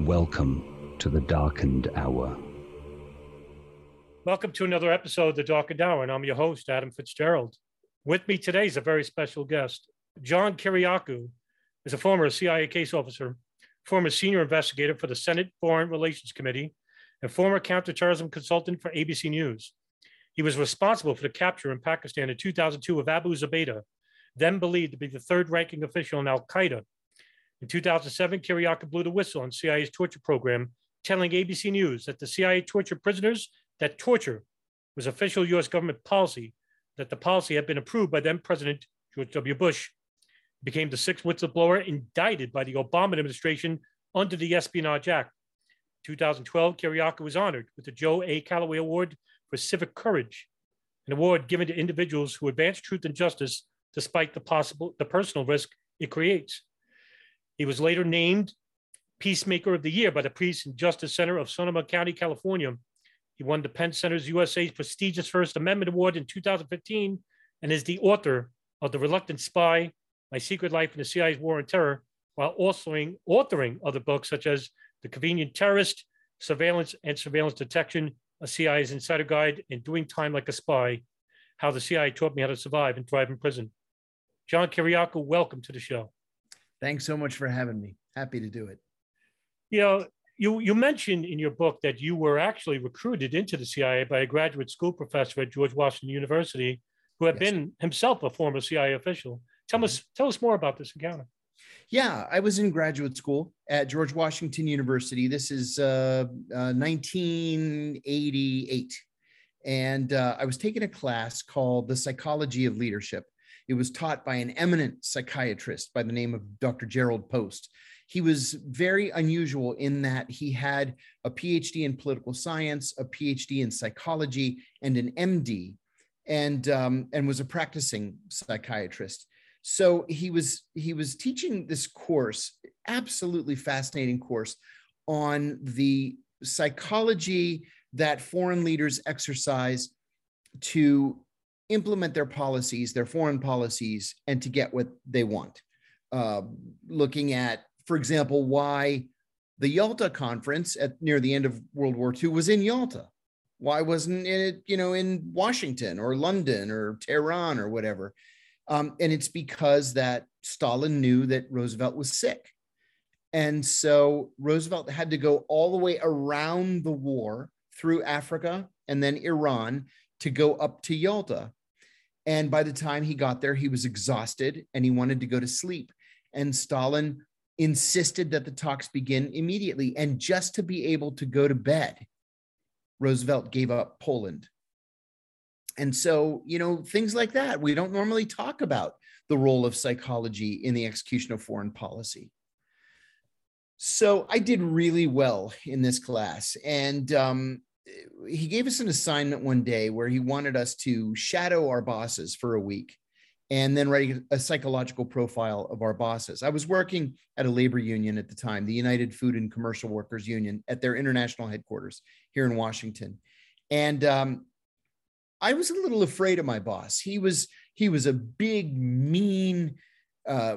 Welcome to the darkened hour. Welcome to another episode of the Darkened Hour, and I'm your host, Adam Fitzgerald. With me today is a very special guest. John Kiriakou is a former CIA case officer, former senior investigator for the Senate Foreign Relations Committee, and former counterterrorism consultant for ABC News. He was responsible for the capture in Pakistan in 2002 of Abu Zubaydah, then believed to be the third ranking official in Al Qaeda in 2007, Kiriakou blew the whistle on CIA's torture program, telling ABC News that the CIA tortured prisoners, that torture was official US government policy, that the policy had been approved by then President George W. Bush. He became the sixth whistleblower indicted by the Obama administration under the Espionage Act. In 2012, Kiriakou was honored with the Joe A. Callaway Award for Civic Courage, an award given to individuals who advance truth and justice despite the possible the personal risk it creates. He was later named Peacemaker of the Year by the Peace and Justice Center of Sonoma County, California. He won the PEN Center's USA's prestigious First Amendment Award in 2015 and is the author of The Reluctant Spy, My Secret Life in the CIA's War on Terror, while authoring, authoring other books such as The Convenient Terrorist, Surveillance and Surveillance Detection, a CIA's Insider Guide, and Doing Time Like a Spy, How the CIA Taught Me How to Survive and Thrive in Prison. John Kiriakou, welcome to the show. Thanks so much for having me. Happy to do it. You know, you, you mentioned in your book that you were actually recruited into the CIA by a graduate school professor at George Washington University who had yes. been himself a former CIA official. Tell mm-hmm. us tell us more about this encounter. Yeah, I was in graduate school at George Washington University. This is uh, uh, 1988. And uh, I was taking a class called The Psychology of Leadership. It was taught by an eminent psychiatrist by the name of Dr. Gerald Post. He was very unusual in that he had a PhD in political science, a PhD in psychology, and an MD, and um, and was a practicing psychiatrist. So he was he was teaching this course, absolutely fascinating course, on the psychology that foreign leaders exercise to implement their policies, their foreign policies, and to get what they want. Uh, looking at, for example, why the Yalta conference at near the end of World War II was in Yalta. Why wasn't it, you know, in Washington or London or Tehran or whatever? Um, and it's because that Stalin knew that Roosevelt was sick. And so Roosevelt had to go all the way around the war through Africa and then Iran to go up to Yalta. And by the time he got there, he was exhausted and he wanted to go to sleep. And Stalin insisted that the talks begin immediately. And just to be able to go to bed, Roosevelt gave up Poland. And so, you know, things like that. We don't normally talk about the role of psychology in the execution of foreign policy. So I did really well in this class. And um, he gave us an assignment one day where he wanted us to shadow our bosses for a week and then write a psychological profile of our bosses. I was working at a labor union at the time, the United Food and Commercial Workers Union, at their international headquarters here in Washington. And um, I was a little afraid of my boss. He was he was a big, mean, uh,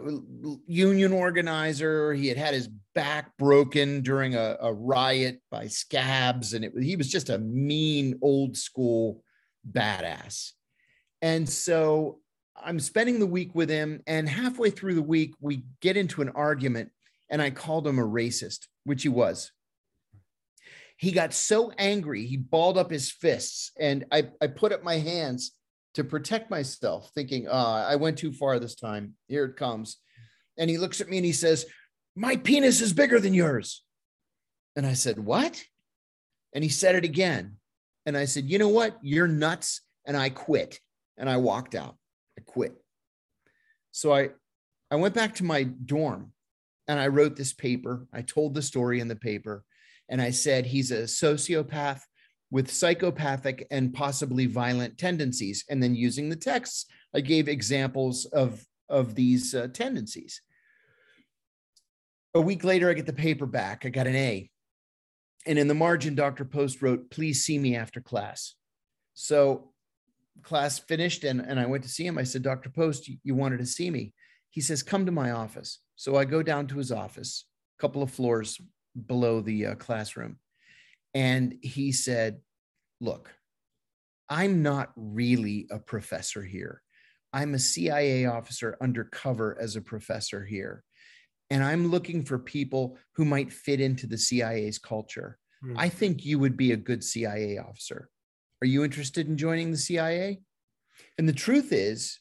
union organizer. He had had his back broken during a, a riot by scabs, and it, he was just a mean, old school badass. And so I'm spending the week with him, and halfway through the week, we get into an argument, and I called him a racist, which he was. He got so angry, he balled up his fists, and I, I put up my hands to protect myself, thinking, uh, I went too far this time. Here it comes. And he looks at me and he says, My penis is bigger than yours. And I said, What? And he said it again. And I said, You know what? You're nuts. And I quit. And I walked out. I quit. So I, I went back to my dorm and I wrote this paper. I told the story in the paper. And I said, He's a sociopath with psychopathic and possibly violent tendencies. And then using the texts, I gave examples of, of these uh, tendencies. A week later, I get the paper back. I got an A. And in the margin, Dr. Post wrote, Please see me after class. So class finished and, and I went to see him. I said, Dr. Post, you, wanted to see me. He says, Come to my office. So I go down to his office, a couple of floors below the uh, classroom. And he said, Look, I'm not really a professor here. I'm a CIA officer undercover as a professor here. And I'm looking for people who might fit into the CIA's culture. Mm. I think you would be a good CIA officer. Are you interested in joining the CIA? And the truth is,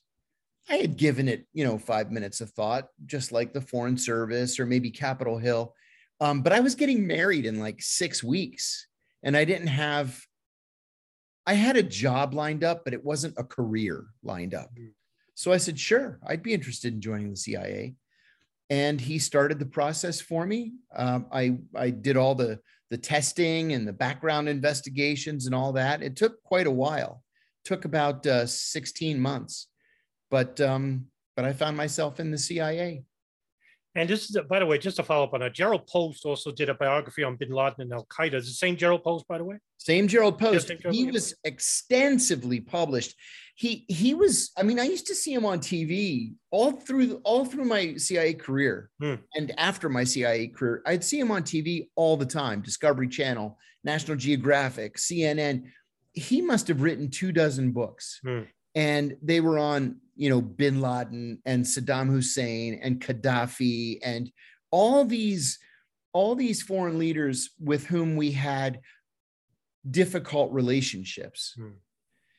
I had given it, you know, five minutes of thought, just like the Foreign Service or maybe Capitol Hill. Um, but I was getting married in like six weeks and I didn't have, I had a job lined up, but it wasn't a career lined up. Mm. So I said, sure, I'd be interested in joining the CIA. And he started the process for me. Um, I, I did all the, the testing and the background investigations and all that. It took quite a while, it took about uh, 16 months, but, um, but I found myself in the CIA. And this is, by the way, just to follow up on that, Gerald Post also did a biography on Bin Laden and Al Qaeda. Is the same Gerald Post, by the way? Same Gerald Post. Gerald he was extensively published. He he was. I mean, I used to see him on TV all through all through my CIA career, hmm. and after my CIA career, I'd see him on TV all the time. Discovery Channel, National Geographic, CNN. He must have written two dozen books. Hmm and they were on you know bin laden and saddam hussein and gaddafi and all these all these foreign leaders with whom we had difficult relationships. Hmm.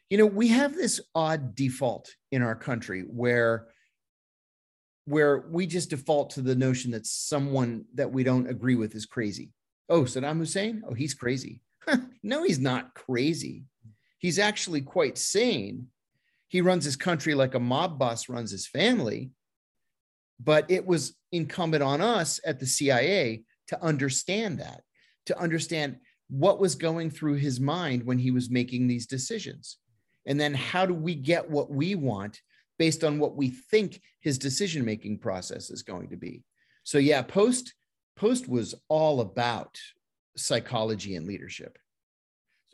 you know we have this odd default in our country where where we just default to the notion that someone that we don't agree with is crazy. Oh saddam hussein? Oh he's crazy. No he's not crazy. He's actually quite sane he runs his country like a mob boss runs his family. But it was incumbent on us at the CIA to understand that, to understand what was going through his mind when he was making these decisions. And then how do we get what we want based on what we think his decision making process is going to be? So, yeah, Post, Post was all about psychology and leadership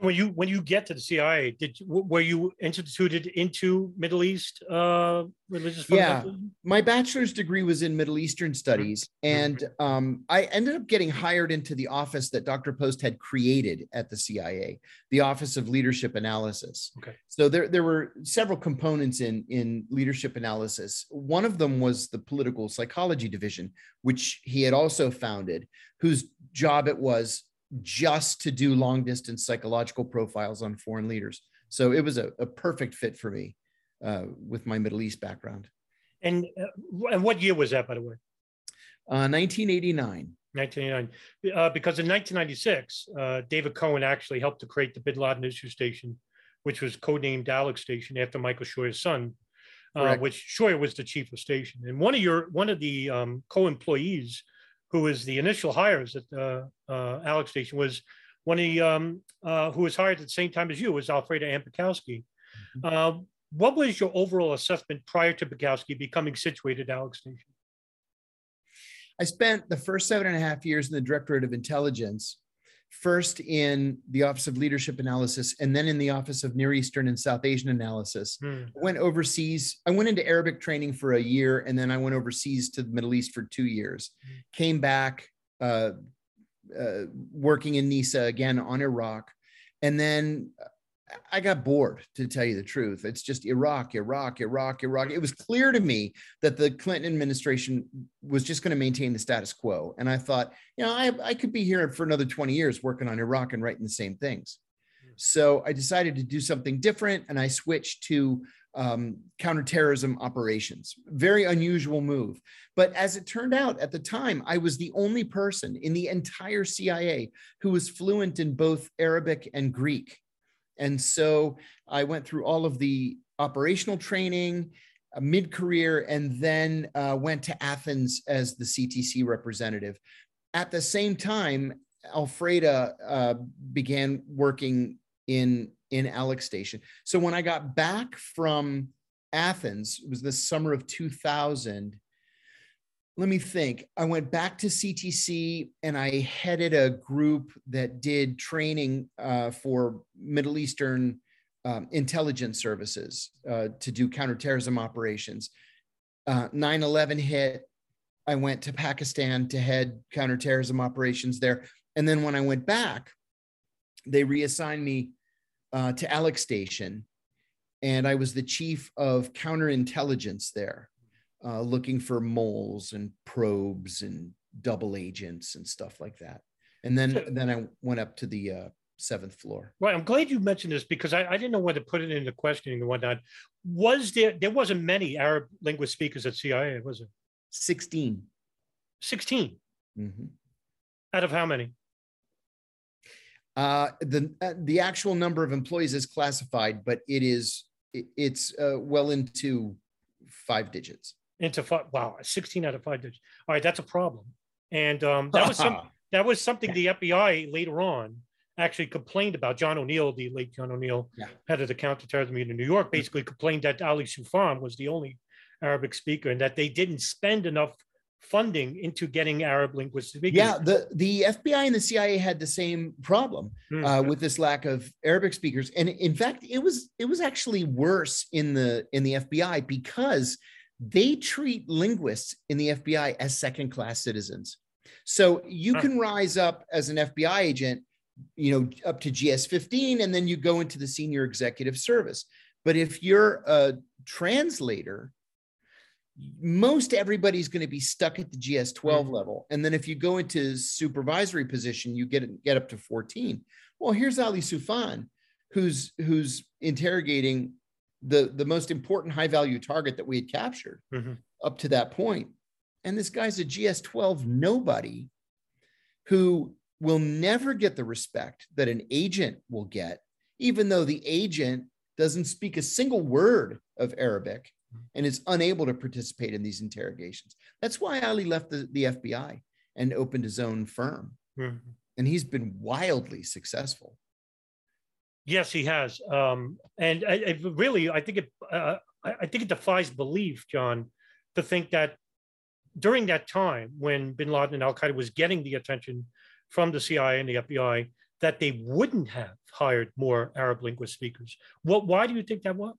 when you when you get to the CIA, did were you instituted into Middle East uh, religious? Yeah, my bachelor's degree was in Middle Eastern studies, mm-hmm. and um, I ended up getting hired into the office that Dr. Post had created at the CIA, the Office of Leadership Analysis. Okay. So there there were several components in in leadership analysis. One of them was the political psychology division, which he had also founded, whose job it was just to do long distance psychological profiles on foreign leaders. So it was a, a perfect fit for me uh, with my Middle East background. And, uh, and what year was that, by the way? Uh, 1989. 1989. Uh, because in 1996, uh, David Cohen actually helped to create the Bin Laden Issue Station, which was codenamed Alex Station after Michael Scheuer's son, uh, which Scheuer was the chief of station. And one of your one of the um, co-employees who was the initial hires at the uh, Alex Station, was one of um, uh, who was hired at the same time as you, was Alfreda Ann Bikowsky. Mm-hmm. Uh, what was your overall assessment prior to Bikowsky becoming situated at Alex Station? I spent the first seven and a half years in the Directorate of Intelligence first in the Office of Leadership Analysis and then in the Office of Near Eastern and South Asian Analysis. Hmm. Went overseas. I went into Arabic training for a year and then I went overseas to the Middle East for two years. Hmm. Came back uh, uh, working in NESA again on Iraq. And then I got bored to tell you the truth. It's just Iraq, Iraq, Iraq, Iraq. It was clear to me that the Clinton administration was just going to maintain the status quo. And I thought, you know, I, I could be here for another 20 years working on Iraq and writing the same things. So I decided to do something different and I switched to um, counterterrorism operations. Very unusual move. But as it turned out at the time, I was the only person in the entire CIA who was fluent in both Arabic and Greek. And so I went through all of the operational training, uh, mid career, and then uh, went to Athens as the CTC representative. At the same time, Alfreda uh, began working in in Alex Station. So when I got back from Athens, it was the summer of 2000. Let me think. I went back to CTC and I headed a group that did training uh, for Middle Eastern um, intelligence services uh, to do counterterrorism operations. Uh, 9 11 hit. I went to Pakistan to head counterterrorism operations there. And then when I went back, they reassigned me uh, to Alex Station, and I was the chief of counterintelligence there, uh, looking for moles and probes and double agents and stuff like that. And then So- then I went up to the uh, seventh floor. Right. I'm glad you mentioned this because I, I didn't know whether to put it into questioning and whatnot. Was there, there wasn't many Arab linguist speakers at CIA, was it? 16. 16 Mhm. out of how many? Uh, the uh, the actual number of employees is classified, but it is it- it's uh, well into five digits. Into five, wow, 16 out of five digits. All right, that's a problem. And um, that was some, that was something the FBI later on actually complained about. John O'Neill, the late John O'Neill, Yeah. head of the counterterrorism unit in New York, basically complained that Ali Soufan was the only Arabic speaker and that they didn't spend enough funding into getting Arab linguists speaking. Yeah, the the FBI and the CIA had the same problem Hmm. uh, with this lack of Arabic speakers, and in fact, it was it was actually worse in the in the FBI because they treat linguists in the FBI as second class citizens. So you can rise up as an FBI agent, you know, up to GS 15, and then you go into the senior executive service. But if you're a translator, most everybody's going to be stuck at the GS 12 hmm. level. And then if you go into supervisory position, you get get up to 14. Well, here's Ali Soufan, who's who's interrogating the the most important high value target that we had captured Mhm. up to that point. And this guy's a GS 12 nobody who will never get the respect that an agent will get, even though the agent doesn't speak a single word of Arabic and is unable to participate in these interrogations. That's why Ali left the, the FBI and opened his own firm. Mhm. And he's been wildly successful. Yes, he has. Um, and I, I really, I think it, uh, I think it defies belief, John, to think that during that time when Bin Laden and Al Qaeda was getting the attention from the CIA and the FBI, that they wouldn't have hired more Arab linguist speakers. What? Why do you think that was?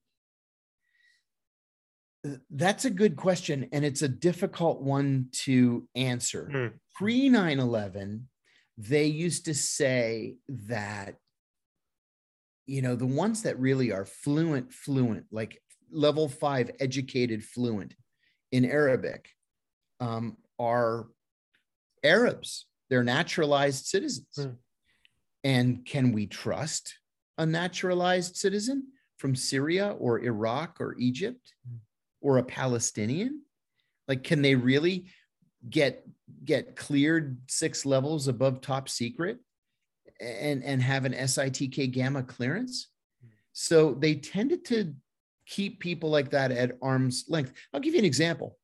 That's a good question. And it's a difficult one to answer. Hmm. Pre 9 11, they used to say that, you know, the ones that really are fluent, fluent, like level five educated fluent in Arabic, um, are Arabs. They're naturalized citizens. Hmm. And can we trust a naturalized citizen from Syria or Iraq or Egypt or a Palestinian? Like, can they really get get cleared six levels above top secret and and have an SITK gamma clearance? So they tended to keep people like that at arm's length. I'll give you an example.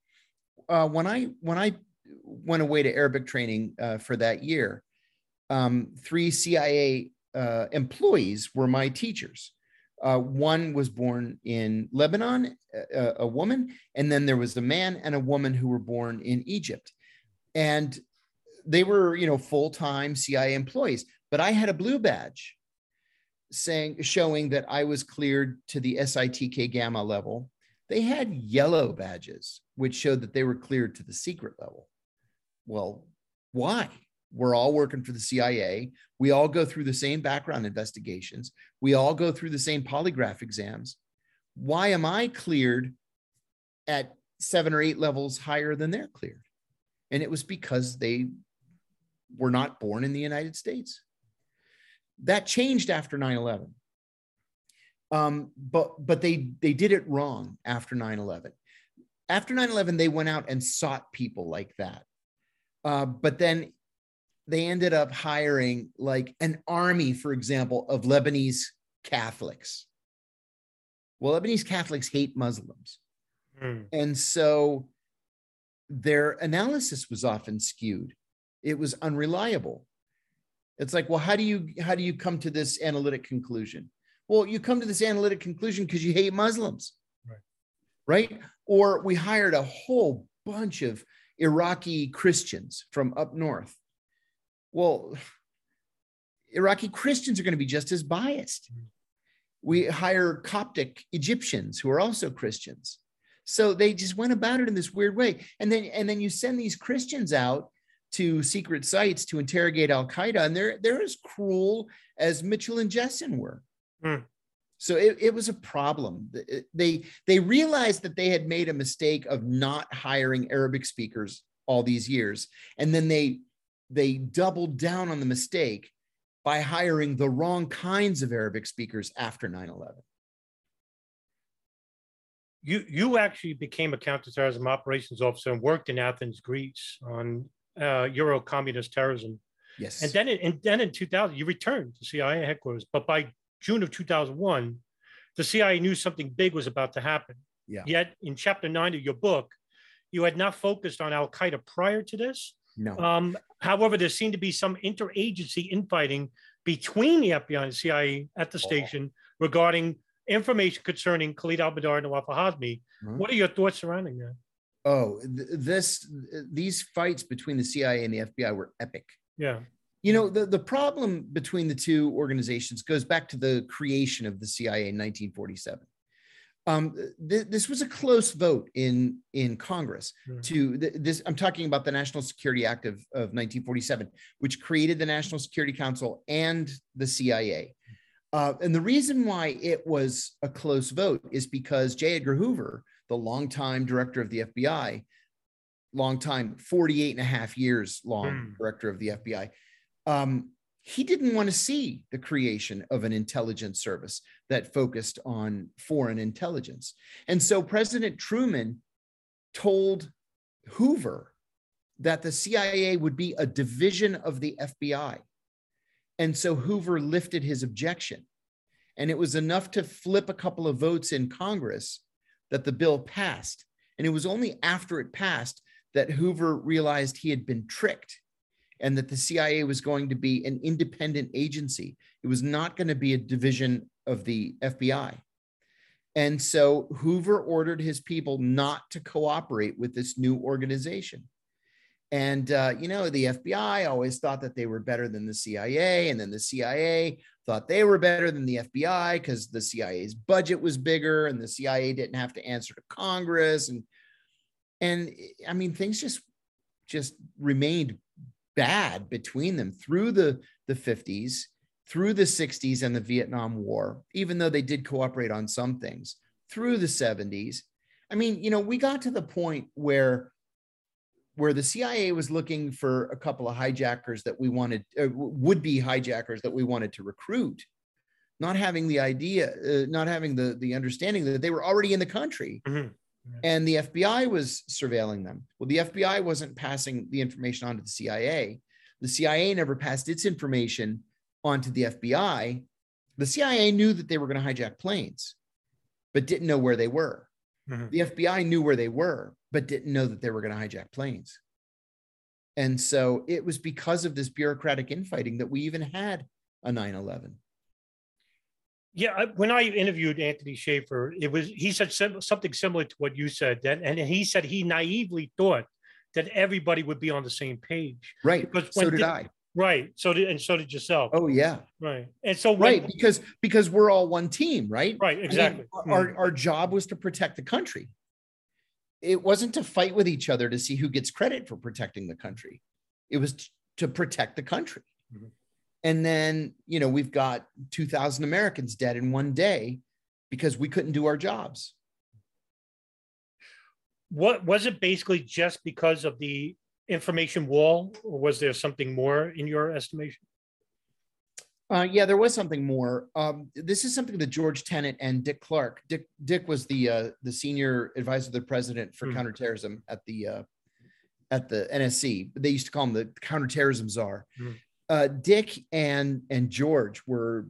Uh, when I when I went away to Arabic training uh, for that year, um, three CIA uh, employees were my teachers. Uh, one was born in Lebanon, a, a woman, and then there was a man and a woman who were born in Egypt. And they were, you know, full-time CIA employees, but I had a blue badge saying showing that I was cleared to the SITK gamma level. They had yellow badges, which showed that they were cleared to the secret level. Well, why? we're all working for the CIA. We all go through the same background investigations. We all go through the same polygraph exams. Why am I cleared at seven or eight levels higher than they're cleared? And it was because they were not born in the United States. That changed after 9 11. Um, but but they they did it wrong after 9-11 after 9-11 they went out and sought people like that. Uh, but then they ended up hiring like an army for example of lebanese catholics. Well lebanese catholics hate muslims. Mm. and so their analysis was often skewed. It was unreliable it's like well how do you how do you come to this analytic conclusion? Well you come to this analytic conclusion because you hate muslims. Right. right? Or we hired a whole bunch of iraqi christians from up north. Well iraqi christians are going to be just as biased. Mm. We hire coptic egyptians who are also christians. So they just went about it in this weird way. And then and then you send these christians out to secret sites to interrogate Al Qaeda, and they're they're as cruel as Mitchell and Jessen were. Hmm. So it, it was a problem. They they realized that they had made a mistake of not hiring Arabic speakers all these years, and then they they doubled down on the mistake by hiring the wrong kinds of Arabic speakers after 9/11. You you actually became a counterterrorism operations officer and worked in Athens, Greece, on uh, Euro communist terrorism. Yes. And then, in, and then in 2000, you returned to CIA headquarters. But by June of 2001, the CIA knew something big was about to happen. Yeah. Yet, in chapter nine of your book, you had not focused on Al Qaeda prior to this. no. Um, however, there seemed to be some interagency infighting between the FBI and CIA at the station regarding information concerning Khalid al Badr and Nawaf al-Hazmi. Mhm. What are your thoughts surrounding that? Oh, th- this these fights between the CIA and the FBI were epic. Yeah. You know, the, the problem between the two organizations goes back to the creation of the CIA in 1947. Um, th- this was a close vote in in Congress Mhm. to th- this. I'm talking about the National Security Act of, of 1947, which created the National Security Council and the CIA. Uh, and the reason why it was a close vote is because J. Edgar Hoover, the longtime director of the FBI, long time, 48 and a half years long Hmm. director of the FBI, um, he didn't want to see the creation of an intelligence service that focused on foreign intelligence. And so President Truman told Hoover that the CIA would be a division of the FBI. And so Hoover lifted his objection. And it was enough to flip a couple of votes in Congress that the bill passed. And it was only after it passed that Hoover realized he had been tricked and that the CIA was going to be an independent agency. It was not going to be a division of the FBI. And so Hoover ordered his people not to cooperate with this new organization. And, uh, you know, the FBI always thought that they were better than the CIA. And then the CIA thought they were better than the FBI because the CIA's budget was bigger and the CIA didn't have to answer to Congress. And, and I mean, things just, just remained bad between them through the, the 50s, through the 60s and the Vietnam War, even though they did cooperate on some things, through the 70s. I mean, you know, we got to the point where where the CIA was looking for a couple of hijackers that we wanted, uh, would be hijackers that we wanted to recruit, not having the idea, uh, not having the, the understanding that they were already in the country Mhm. and the FBI was surveilling them. Well, the FBI wasn't passing the information on to the CIA. The CIA never passed its information onto the FBI. The CIA knew that they were going to hijack planes, but didn't know where they were. Mhm. The FBI knew where they were, but didn't know that they were going to hijack planes. And so it was because of this bureaucratic infighting that we even had a 9 11. Yeah, when I interviewed Anthony Shaffer, it was he said sim- something similar to what you said, that, and he said he naively thought that everybody would be on the same page. Right. Because So did I. Right. So did and so did yourself. Oh, yeah. Right. And so when, Right. Because because we're all one team, right? Right. I mean, Exactly. Hmm. our, our job was to protect the country. It wasn't to fight with each other to see who gets credit for protecting the country. It was t- to protect the country. Mhm. And then, you know, we've got 2,000 Americans dead in one day because we couldn't do our jobs. What was it basically just because of the information wall, or was there something more in your estimation? Uh, yeah, there was something more. Um, this is something that George Tenet and Dick Clarke. Dick Dick was the uh, the senior advisor to the president for Hmm. counterterrorism at the uh, at the NSC. They used to call him the counterterrorism czar. Uh, Dick and and George were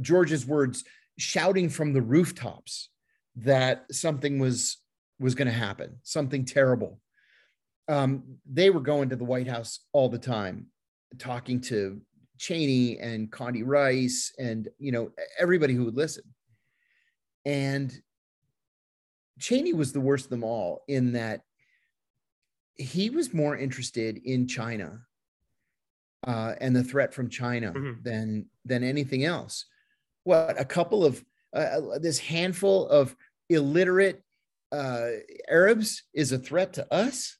George's words shouting from the rooftops that something was was going to happen, something terrible. Um, they were going to the White House all the time, talking to Cheney and Condi Rice and you know everybody who would listen. And Cheney was the worst of them all in that he was more interested in China uh, and the threat from China Mhm. than than anything else. What a couple of uh, this handful of illiterate uh, Arabs is a threat to us.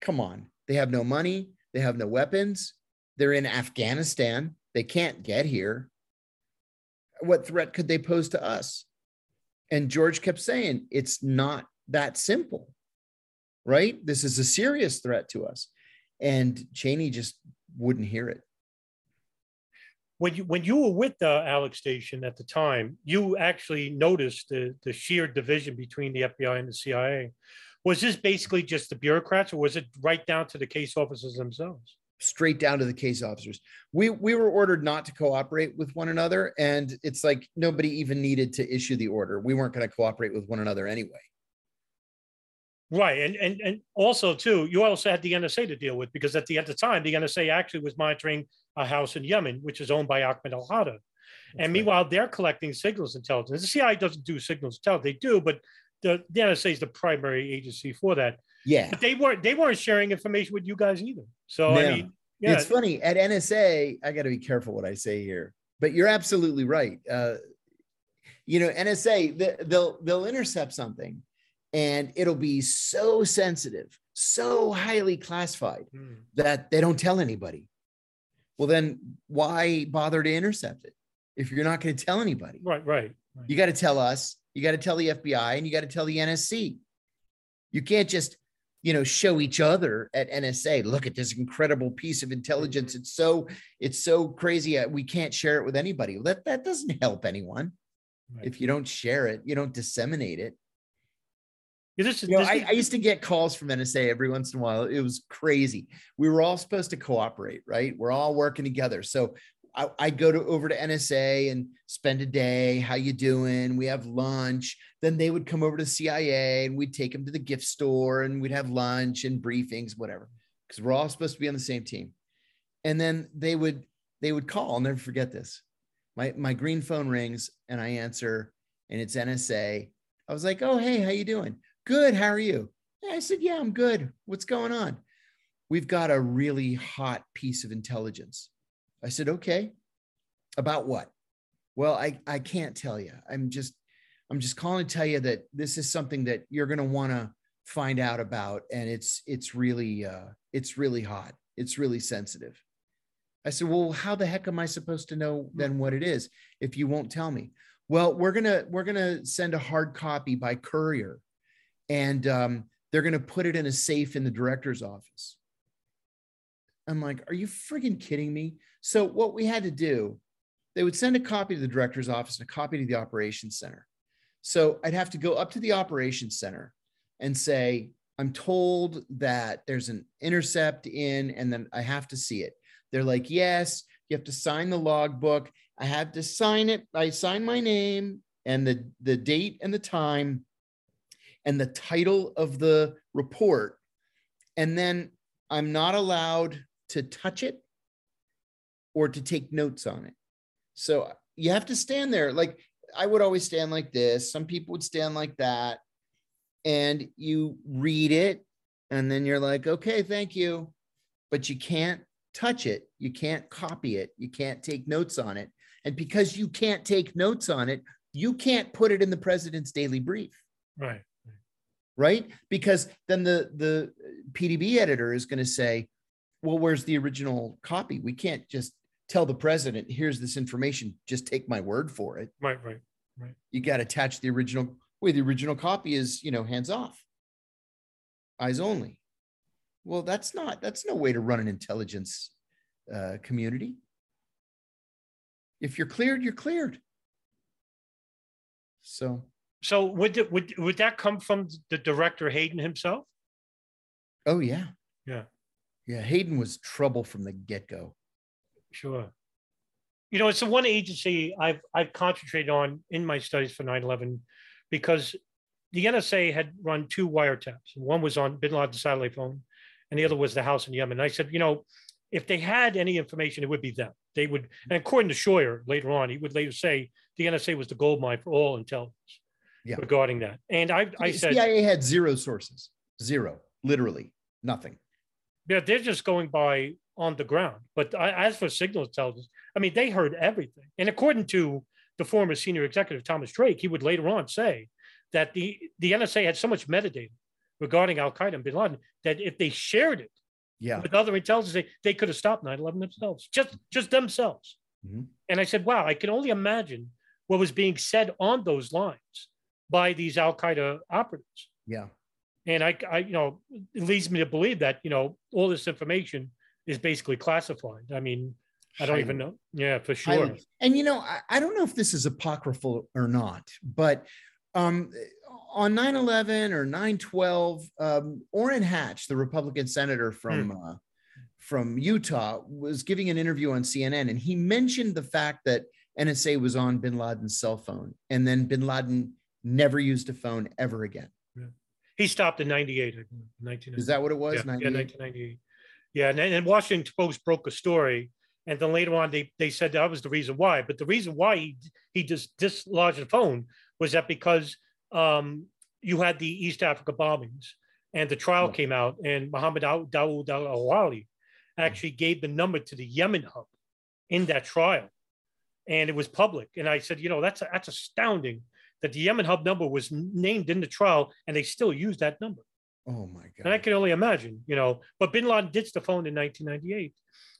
Come on, they have no money, they have no weapons, they're in Afghanistan, they can't get here. What threat could they pose to us? And George kept saying, it's not that simple, right? This is a serious threat to us. And Cheney just wouldn't hear it. When you when you were with the Alex station at the time, you actually noticed the the sheer division between the FBI and the CIA. Was this basically just the bureaucrats, or was it right down to the case officers themselves? Straight down to the case officers. We we were ordered not to cooperate with one another, and it's like nobody even needed to issue the order. We weren't going to cooperate with one another anyway. Right, and and and also too, you also had the NSA to deal with because at the at the time, the NSA actually was monitoring a house in Yemen, which is owned by Ahmed Al Hada. And right. meanwhile, they're collecting signals intelligence. The CIA doesn't do signals intelligence; they do, but the, the NSA is the primary agency for that. Yeah, But they weren't they weren't sharing information with you guys either. So I mean, yeah, it's funny at NSA. I got to be careful what I say here, but you're absolutely right. Uh, you know, NSA they- they'll they'll intercept something, and it'll be so sensitive, so highly classified Hmm. that they don't tell anybody. Well, then why bother to intercept it if you're not going to tell anybody? right, right. right. You got to tell us, you got to tell the FBI, and you got to tell the NSC. You can't just, you know, show each other at NSA. Look at this incredible piece of intelligence. It's so, it's so crazy. uh, We can't share it with anybody. That that doesn't help anyone. Right. If you don't share it, you don't disseminate it. This You know, this I, I used to get calls from NSA every once in a while. It was crazy. We were all supposed to cooperate, right? We're all working together. So I, I go to over to NSA and spend a day. How you doing? We have lunch. Then they would come over to CIA and we'd take them to the gift store and we'd have lunch and briefings, whatever, because we're all supposed to be on the same team. And then they would they would call. I'll never forget this. My my green phone rings and I answer, and it's NSA. I was like, "Oh, hey, how you doing? Good. How are you?" I said, "Yeah, I'm good. What's going on?" We've got a really hot piece of intelligence. I said, "Okay. About what?" Well, I I can't tell you. I'm just I'm just calling to tell you that this is something that you're going to want to find out about and it's it's really uh it's really hot. It's really sensitive. I said, "Well, how the heck am I supposed to know then what it is if you won't tell me?" Well, we're gonna we're gonna send a hard copy by courier, and um, they're gonna put it in a safe in the director's office. I'm like, "Are you friggin' kidding me?" So what we had to do, they would send a copy to the director's office and a copy to the operations center. So I'd have to go up to the operations center and say, "I'm told that there's an intercept in, and then I have to see it." They're like, yes, you have to sign the logbook. I have to sign it. I sign my name and the, the date and the time and the title of the report. And then I'm not allowed to touch it or to take notes on it. So you have to stand there. Like I would always stand like this. Some people would stand like that. And you read it and then you're like, okay, thank you. But you can't touch it. You can't copy it. You can't take notes on it. And because you can't take notes on it, you can't put it in the president's daily brief, right. right? Because then the the PDB editor is going to say, well, where's the original copy? We can't just tell the president, here's this information, just take my word for it. Right, right. Right. You got to attach the original way the original copy is, you know, hands off, eyes only. Well, that's not, that's no way to run an intelligence uh, community. If you're cleared, you're cleared. So, So would, it- would, would that come from the director Hayden himself? oh, yeah. Yeah. Yeah. Hayden was trouble from the get go. Sure. You know, it's the one agency I've I've concentrated on in my studies for 9/11 because the NSA had run two wiretaps. One was on Bin Laden's satellite phone, and the other was the house in Yemen. And I said, you know, if they had any information, it would be them. They would, and according to Scheuer later on, he would later say the NSA was the gold mine for all intelligence Yeah. regarding that. And I I said, CIA had zero sources, zero, literally nothing. Yeah, they're just going by on the ground. But I, as for signal intelligence, I mean, they heard everything. And according to the former senior executive Thomas Drake, he would later on say that the, the NSA had so much metadata regarding Al Qaeda and Bin Laden that if they shared it Yeah. with other intelligence, they, they could have stopped 9/11 themselves, just just themselves. Mhm. And I said, wow, I can only imagine what was being said on those lines by these Al Qaeda operatives. Yeah. And I, I, you know, it leads me to believe that, you know, all this information is basically classified. I mean, I don't even know. Yeah, for sure. Highly- And you know, I, I don't know if this is apocryphal or not, but um, on 9-11 or 9-12, um, Orrin Hatch, the Republican senator from uh, from Utah, was giving an interview on CNN, and he mentioned the fact that NSA was on Bin Laden's cell phone, and then Bin Laden never used a phone ever again. He stopped in 98, 1998. Is that what it was? yeah, 98? yeah, 1998. Yeah, and, and Washington Post broke a story, and then later on they, they said that was the reason why. But the reason why he he just dislodged the phone was that because um, you had the East Africa bombings, and the trial Yeah. came out, and Mohammed Daw- Dawood Al Awali actually gave the number to the Yemen hub in that trial, and it was public. And I said, you know, that's that's astounding that the Yemen hub number was named in the trial, and they still use that number. Oh my god! And I can only imagine, you know, but bin Laden ditched the phone in 1998.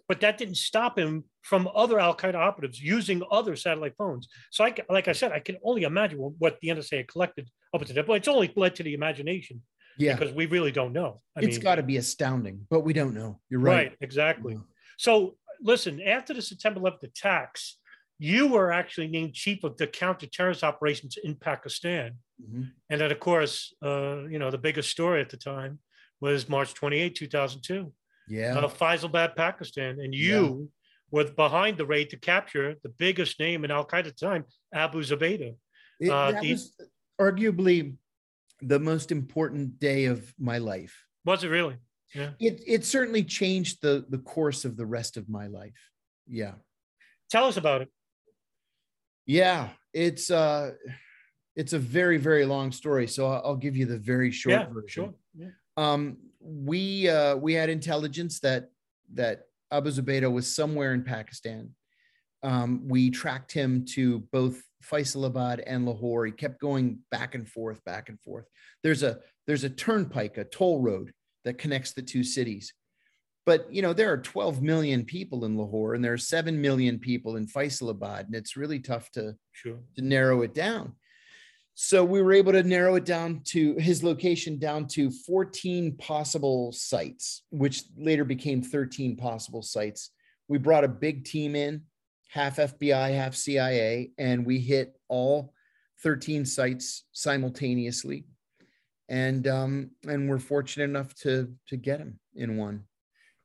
But that didn't stop him from other Al Qaeda operatives using other satellite phones. So, I, like I said, I can only imagine what- the NSA had collected up that point. It's only led to the imagination yeah, because we really don't know. I it's got to be astounding, but we don't know. You're right. right. exactly. Yeah. So, listen, after the September 11th attacks, you were actually named chief of the counter-terrorist operations in Pakistan. Mhm. And then, of course, uh, you know, the biggest story at the time was March 28, 2002, Yeah. uh, Faisalabad, Pakistan. And you were behind the raid to capture the biggest name in Al Qaeda at the time, Abu Zubaydah. It- Uh, that the- was arguably the most important day of my life. Was it really? Yeah. It it certainly changed the the course of the rest of my life. Yeah. Tell us about it. Yeah, it's uh it's a very very long story, so I'll, I'll give you the very short yeah, version. sure. Yeah. Um we uh we had intelligence that that Abu Zubaydah was somewhere in Pakistan. Um, we tracked him to both Faisalabad and Lahore. He kept going back and forth, back and forth. There's a there's a turnpike, a toll road that connects the two cities. But you know, there are 12 million people in Lahore and there are 7 million people in Faisalabad, and it's really tough to, Sure. to narrow it down. So we were able to narrow it down to his location down to 14 possible sites, which later became 13 possible sites. We brought a big team in, half FBI, half CIA, and we hit all 13 sites simultaneously. And um, and we're fortunate enough to to get him in one.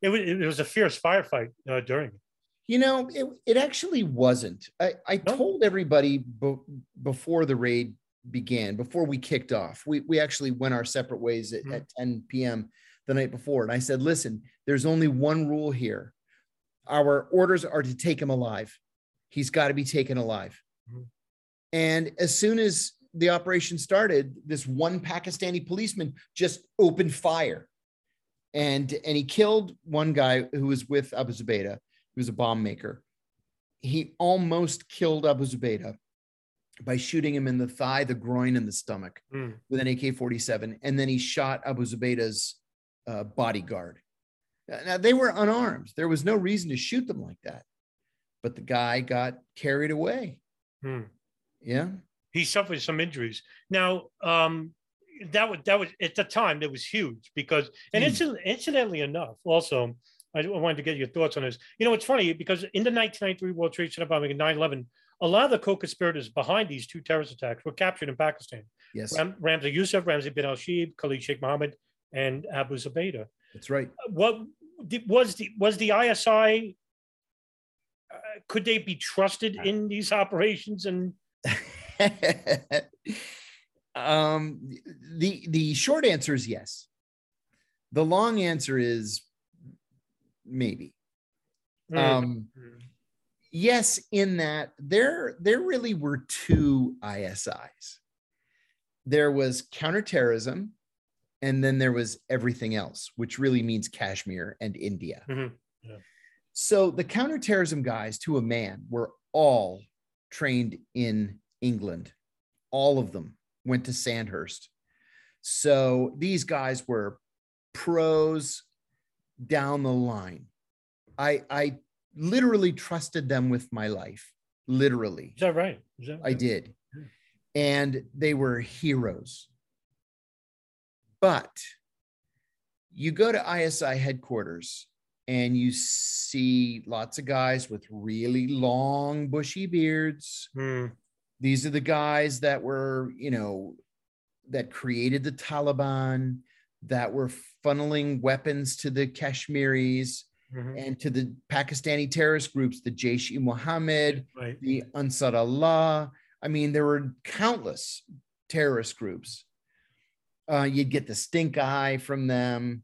It was, it was a fierce firefight uh, during it. You know, it, it actually wasn't. I, I No? told everybody be, before the raid began, before we kicked off, we, we actually went our separate ways at, Mhm. at 10 p.m. the night before. And I said, listen, there's only one rule here. Our orders are to take him alive. He's got to be taken alive. Mhm. And as soon as the operation started, this one Pakistani policeman just opened fire. And, and he killed one guy who was with Abu Zubaydah. He was a bomb maker. He almost killed Abu Zubaydah by shooting him in the thigh, the groin, and the stomach Mm. with an AK 47. And then he shot Abu Zubaydah's uh, bodyguard. Now they were unarmed. There was no reason to shoot them like that. But the guy got carried away. Hmm. Yeah. He suffered some injuries. Now, um, that was that was at the time that was huge because, and Huge. incident, incidentally enough, also, I wanted to get your thoughts on this. You know, it's funny because in the 1993 World Trade Center bombing and 9/11, a lot of the co-conspirators behind these two terrorist attacks were captured in Pakistan. Yes. Ram, Ramzi Youssef, Ramzi bin Al Shibh, Khalid Sheikh Mohammed, and Abu Zubaydah. That's right. What was the was the ISI? Uh, could they be trusted in these operations? And um, the the short answer is yes. The long answer is maybe. Hmm. Um, yes, in that there there really were two ISIs. There was counterterrorism, and then there was everything else, which really means Kashmir and India. Mhm. Yeah. So the counterterrorism guys, to a man, were all trained in England. All of them went to Sandhurst. So these guys were pros down the line. I I literally trusted them with my life. Literally. is that right? Is that I did. And they were heroes. But you go to ISI headquarters and you see lots of guys with really long, bushy beards. Hmm. These are the guys that were, you know, that created the Taliban, that were funneling weapons to the Kashmiris Mhm. and to the Pakistani terrorist groups, the Jaish e Mohammed, Right. the Ansar Allah. I mean, there were countless terrorist groups. Uh, you'd get the stink eye from them.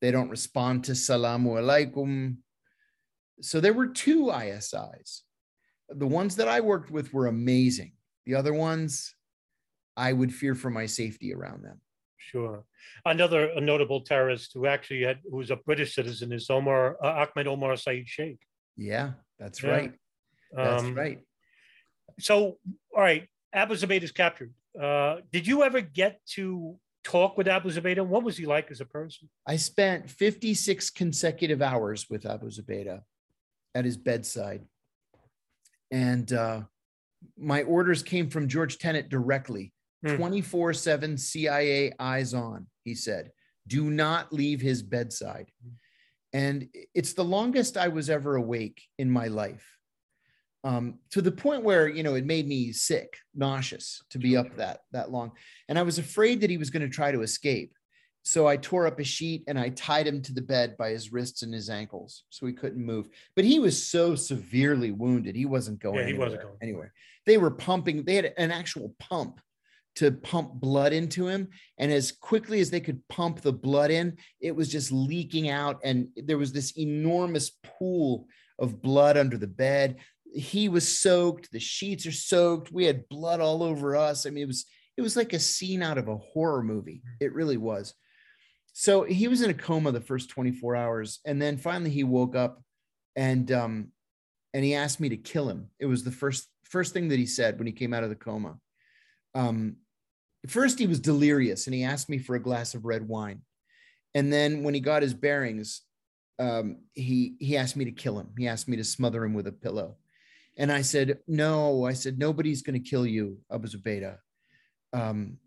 They don't respond to salamu alaikum. So there were two ISIs. The ones that I worked with were amazing. The other ones, I would fear for my safety around them. Sure. Another a notable terrorist who actually had who was a British citizen is Omar uh, Ahmed Omar Saeed Sheikh. Yeah, that's Yeah. right. That's Um, right. So, all right, Abu Zubaydah is captured. Uh, did you ever get to talk with Abu Zubaydah? What was he like as a person? I spent 56 consecutive hours with Abu Zubaydah at his bedside. And uh, my orders came from George Tenet directly Hmm. 24 7 CIA eyes on, he said. Do not leave his bedside. And it's the longest I was ever awake in my life. Um, to the point where you know it made me sick, nauseous to be up that that long, and I was afraid that he was going to try to escape. So I tore up a sheet and I tied him to the bed by his wrists and his ankles so he couldn't move. But he was so severely wounded, he wasn't going Yeah, he anywhere. wasn't going. anywhere. They were pumping, they had an actual pump to pump blood into him. And as quickly as they could pump the blood in, it was just leaking out. And there was this enormous pool of blood under the bed. He was soaked, the sheets are soaked. We had blood all over us. I mean, it was it was like a scene out of a horror movie. Mm-hmm. It really was. So he was in a coma the first 24 hours, and then finally he woke up, and um, and he asked me to kill him. It was the first first thing that he said when he came out of the coma. Um, first he was delirious, and he asked me for a glass of red wine, and then when he got his bearings, um, he he asked me to kill him. He asked me to smother him with a pillow, and I said no. I said nobody's going to kill you, Abu Zubaydah. Um,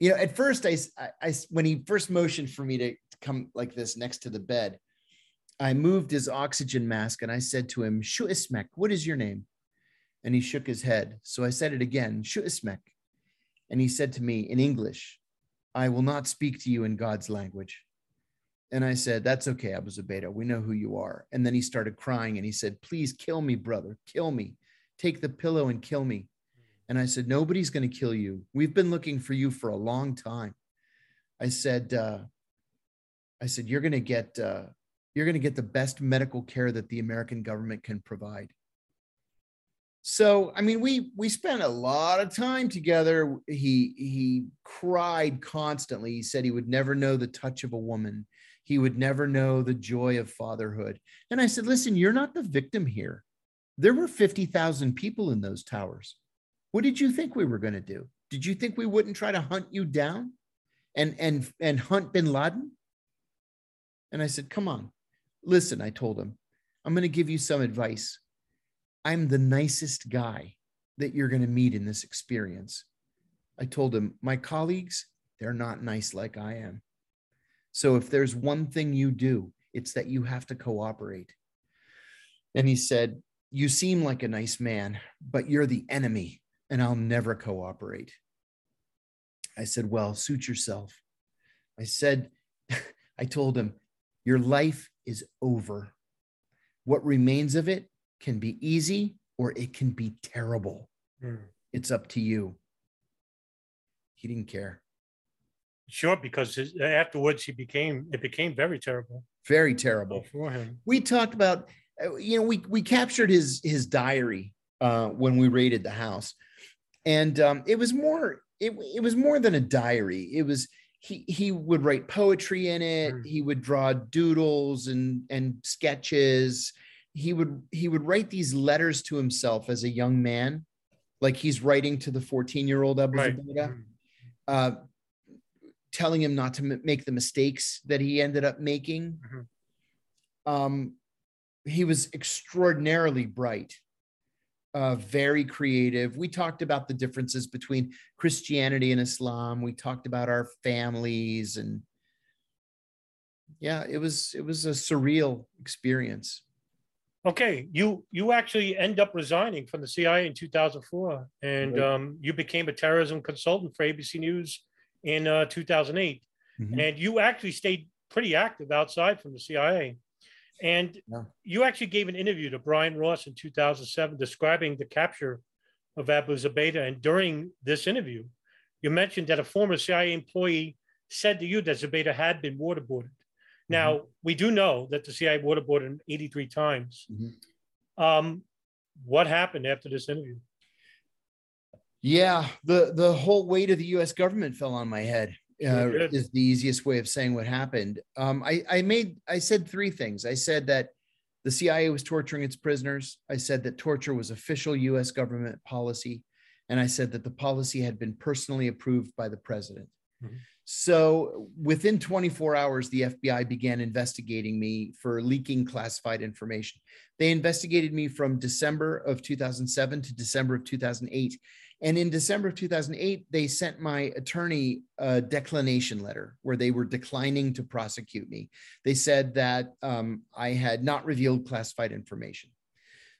you know, at first, I, I, I- when he first motioned for me to come like this next to the bed, I moved his oxygen mask and I said to him, Shu Ismek, what is your name? And he shook his head. So I said it again, Shu Ismek. And he said to me in English, I will not speak to you in God's language. And I said, That's okay, Abu Zubaydah. We know who you are. And then he started crying and he said, Please kill me, brother. Kill me. Take the pillow and kill me. And I said, Nobody's going to kill you. We've been looking for you for a long time. I said, uh, I said, You're going to get. Uh, you're going to get the best medical care that the American government can provide. So, I mean, we we spent a lot of time together. He he cried constantly. He said he would never know the touch of a woman. He would never know the joy of fatherhood. And I said, "Listen, you're not the victim here. There were 50,000 people in those towers. What did you think we were going to do? Did you think we wouldn't try to hunt you down and and and hunt bin Laden?" And I said, "Come on. Listen, I told him, I'm going to give you some advice. I'm the nicest guy that you're going to meet in this experience. I told him, my colleagues, they're not nice like I am. So if there's one thing you do, it's that you have to cooperate. And he said, You seem like a nice man, but you're the enemy, and I'll never cooperate. I said, Well, suit yourself. I said, I told him, Your life is over. What remains of it can be easy or it can be terrible. Mm. It's up to you. He didn't care. Sure, because his, afterwards he became it became very terrible Very terrible. for him. we talked about uh, you know we we captured his his diary uh when we raided the house and um it was more it, it was more than a diary it was he he would write poetry in it Mm. he would draw doodles and and sketches he would he would write these letters to himself as a young man like he's writing to the 14 year old abu Right. Zubaydah Mm. uh, telling him not to m- make the mistakes that he ended up making. Mhm. Um, he was extraordinarily bright, uh, very creative. We talked about the differences between Christianity and Islam. We talked about our families, and yeah, it was it was a surreal experience. Okay, you you actually end up resigning from the CIA in 2004, and Right. um, you became a terrorism consultant for ABC News in uh, 2008, Mhm. and you actually stayed pretty active outside from the CIA. And Yeah. you actually gave an interview to Brian Ross in 2007 describing the capture of Abu Zubaydah. And during this interview, you mentioned that a former CIA employee said to you that Zubaydah had been waterboarded. Now, we do know that the CIA waterboarded him 83 times. Mhm. Um, what happened after this interview? Yeah, the the whole weight of the U.S. government fell on my head. Uh, is the easiest way of saying what happened. Um, I I made I said three things. I said that the CIA was torturing its prisoners. I said that torture was official U.S. government policy, and I said that the policy had been personally approved by the president. Mhm. So within 24 hours, the FBI began investigating me for leaking classified information. They investigated me from December of 2007 to December of 2008. And in December of 2008, they sent my attorney a declination letter where they were declining to prosecute me. They said that um, I had not revealed classified information.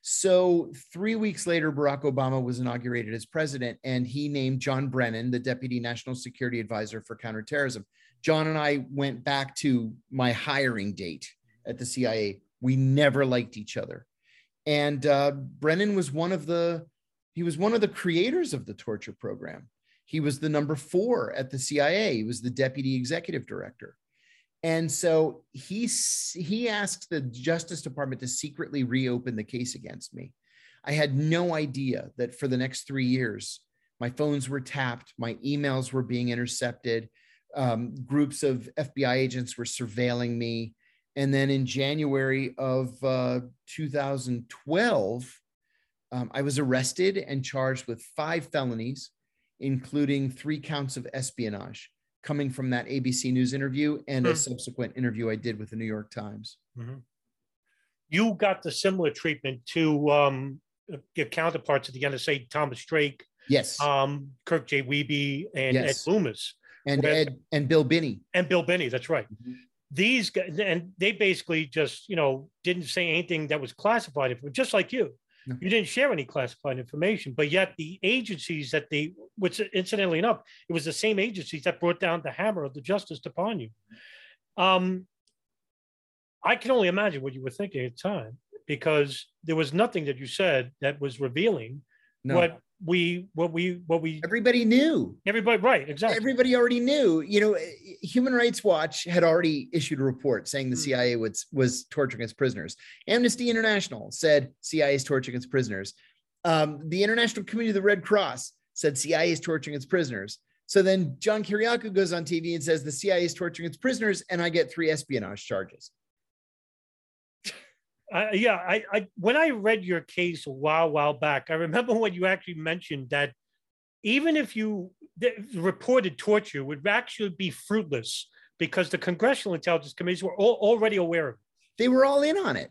So, three weeks later, Barack Obama was inaugurated as president, and he named John Brennan the deputy national security advisor for counterterrorism. John and I went back to my hiring date at the CIA. We never liked each other. And uh, Brennan was one of the he was one of the creators of the torture program. He was the number four at the CIA. He was the deputy executive director. And so he, he asked the Justice Department to secretly reopen the case against me. I had no idea that for the next three years, my phones were tapped, my emails were being intercepted, um, groups of FBI agents were surveilling me. And then in January of uh, 2012, um, I was arrested and charged with five felonies, including three counts of espionage coming from that ABC News interview and a Hmm. subsequent interview I did with the New York Times. You got the similar treatment to um, your counterparts at the NSA, Thomas Drake, Yes. um, Kirk J. Wiebe, and Yes. Ed Loomis, and where- Ed and Bill Binney. and Bill Binney. That's right. Mhm. These guys, and they basically just, you know, didn't say anything that was classified, If just like you. No. You didn't share any classified information, but yet the agencies that they, which incidentally enough, it was the same agencies that brought down the hammer of the justice upon you. Um, I can only imagine what you were thinking at the time because there was nothing that you said that was revealing No. what we, what we, what we, Everybody knew. everybody, right? Exactly. Everybody already knew. You know, Human Rights Watch had already issued a report saying the Hmm. CIA was was torturing its prisoners. Amnesty International said CIA is torturing its prisoners. Um, the International Committee of the Red Cross said CIA is torturing its prisoners. So then John Kiriakou goes on TV and says the CIA is torturing its prisoners, and I get three espionage charges. I, yeah, I, I when I read your case a while while back, I remember when you actually mentioned that even if you the reported torture would actually be fruitless because the Congressional Intelligence Committees were all, already aware of it. They were all in on it.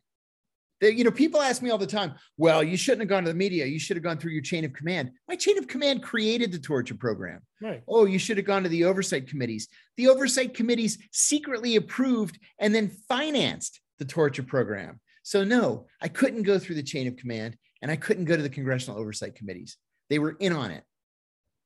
They, you know, people ask me all the time, well, you shouldn't have gone to the media. You should have gone through your chain of command. My chain of command created the torture program. Right. Oh, you should have gone to the oversight committees. The oversight committees secretly approved and then financed the torture program. So, no, I couldn't go through the chain of command and I couldn't go to the congressional oversight committees. They were in on it.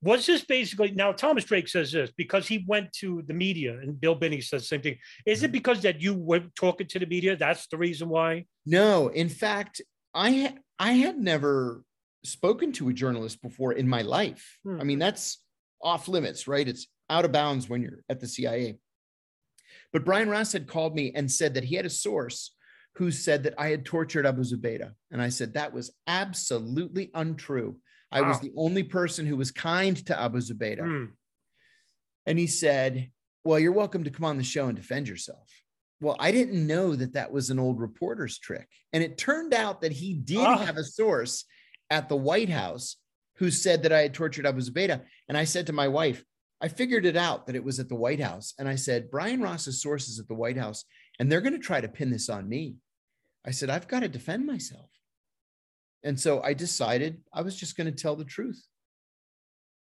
Was this basically now Thomas Drake says this because he went to the media and Bill Binney says the same thing. Is it because that you were talking to the media? That's the reason why? No, in fact, I ha- I had never spoken to a journalist before in my life. Hmm. I mean, that's off limits, right? It's out of bounds when you're at the CIA. But Brian Ross had called me and said that he had a source who said that I had tortured Abu Zubaydah. And I said that was absolutely untrue. I was the only person who was kind to Abu Zubaydah. Hmm. And he said, Well, you're welcome to come on the show and defend yourself. Well, I didn't know that that was an old reporter's trick. And it turned out that he did Ah. have a source at the White House who said that I had tortured Abu Zubaydah. And I said to my wife, I figured it out that it was at the White House. And I said, Brian Ross's sources at the White House, and they're going to try to pin this on me. I said, I've got to defend myself. And so I decided I was just going to tell the truth.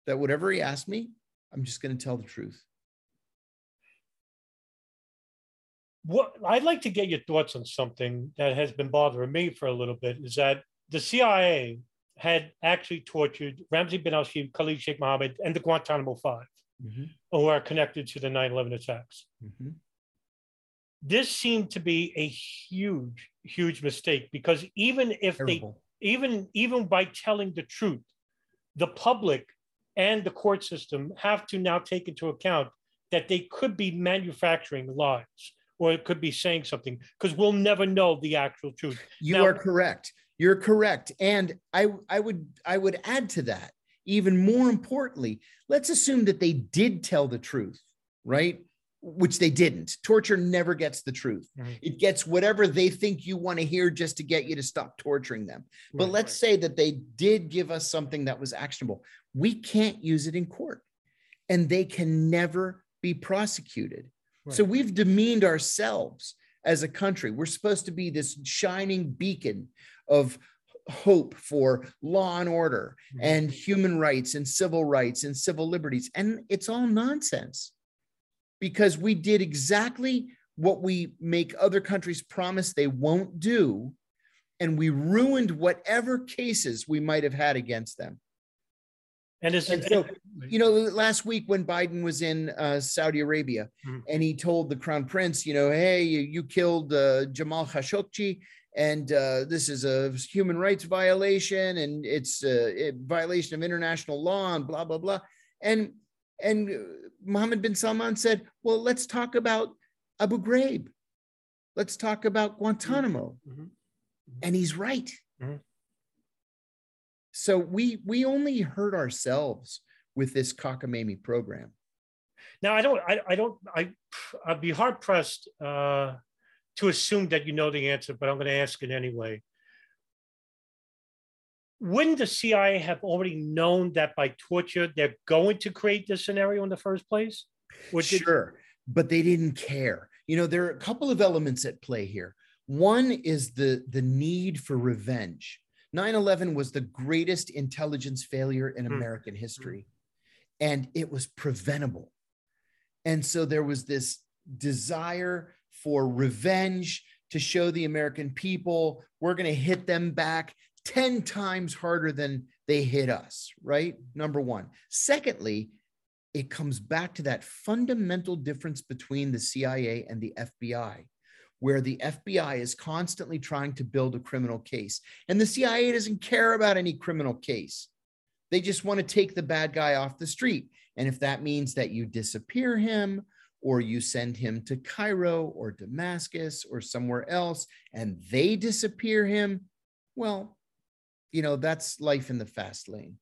That whatever he asked me, I'm just going to tell the truth. What I'd like to get your thoughts on something that has been bothering me for a little bit is that the CIA had actually tortured Ramzi bin Al Shibh, Khalid Sheikh Mohammed, and the Guantanamo Five, who are connected to the 9 11 attacks. Mhm. This seemed to be a huge, huge mistake because even if they even even by telling the truth the public and the court system have to now take into account that they could be manufacturing lies or it could be saying something because we'll never know the actual truth You Now- are correct. You're correct. And I, I would I would add to that, even more importantly, let's assume that they did tell the truth, right? Which they didn't. Torture never gets the truth. Mhm. It gets whatever they think you want to hear just to get you to stop torturing them. But Right, let's say that they did give us something that was actionable. We can't use it in court and they can never be prosecuted. So we've demeaned ourselves as a country. We're supposed to be this shining beacon of hope for law and order Mhm. and human rights and civil rights and civil liberties. And it's all nonsense because we did exactly what we make other countries promise they won't do. And we ruined whatever cases we might have had against them. and it's And so, you know, last week when Biden was in uh, Saudi Arabia Mhm. and he told the crown prince, you know, hey, you, you killed uh, Jamal Khashoggi and uh, this is a human rights violation and it's a, a violation of international law and blah, blah, blah. And, and uh, Mohammed bin Salman said, well, let's talk about Abu Ghraib. Let's talk about Guantanamo. Mhm. And he's right. Mhm. So we we only hurt ourselves with this cockamamie program. now i don't i, I don't i i'd be hard pressed uh to assume that you know the answer but i'm going to ask it anyway wouldn't the cia have already known that by torture they're going to create this scenario in the first place Or did- sure, but they didn't care. You know, there are a couple of elements at play here. One is the the need for revenge. 9/11 was the greatest intelligence failure in Hmm. American history, and it was preventable. And so there was this desire for revenge to show the American people we're going to hit them back 10 times harder than they hit us, right? Number one. Secondly, it comes back to that fundamental difference between the CIA and the FBI, where the FBI is constantly trying to build a criminal case, and the CIA doesn't care about any criminal case. They just want to take the bad guy off the street. And if that means that you disappear him or you send him to Cairo or Damascus or somewhere else and they disappear him, well, you know, that's life in the fast lane.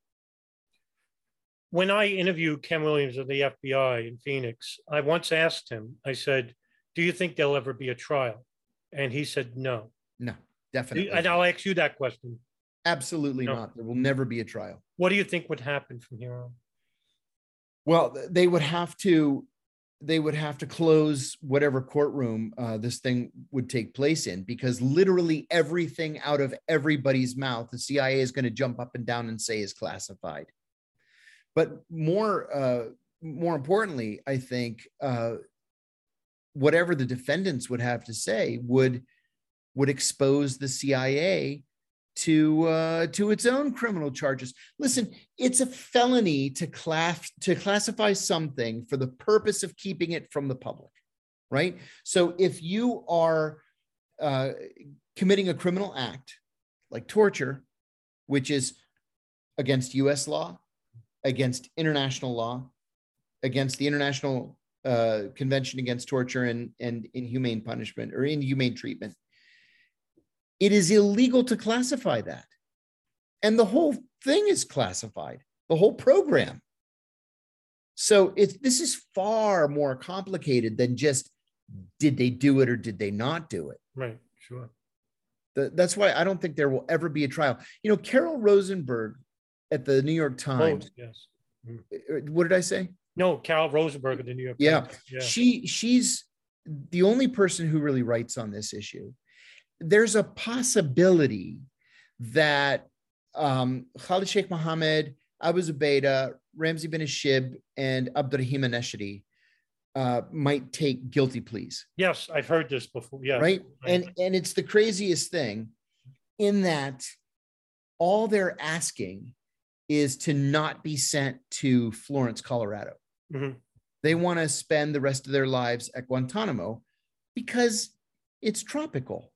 when I interviewed Ken Williams of the FBI in Phoenix, I once asked him, I said, Do you think there'll ever be a trial? And he said, No. No, definitely. And I'll ask you that question. Absolutely No. not. There will never be a trial. What do you think would happen from here on? Well, they would have to they would have to close whatever courtroom uh, this thing would take place in because literally everything out of everybody's mouth, the CIA is going to jump up and down and say is classified. But more, uh, more importantly, I think uh, whatever the defendants would have to say would would expose the CIA to uh, to its own criminal charges. Listen, it's a felony to class to classify something for the purpose of keeping it from the public, right? So if you are uh, committing a criminal act like torture, which is against U.S. law, against international law, against the International uh, Convention Against Torture and, and Inhumane Punishment or Inhumane Treatment, it is illegal to classify that. And the whole thing is classified, the whole program. So it's this is far more complicated than just did they do it or did they not do it? Right, sure. The, that's why I don't think there will ever be a trial. You know, Carol Rosenberg at the New York Times. Oh, yes. Mm. What did I say? No, Carol Rosenberg at the New York yeah. Times. Yeah. She she's the only person who really writes on this issue there's a possibility that um, Khalid Sheikh Mohammed, Abu Zubaydah, Ramzi bin Al Shibh, and Abdurrahim al-Nashiri uh, might take guilty pleas. Yes, I've heard this before. Yeah. Right? And and it's the craziest thing in that all they're asking is to not be sent to Florence, Colorado. Mhm. They want to spend the rest of their lives at Guantanamo because it's tropical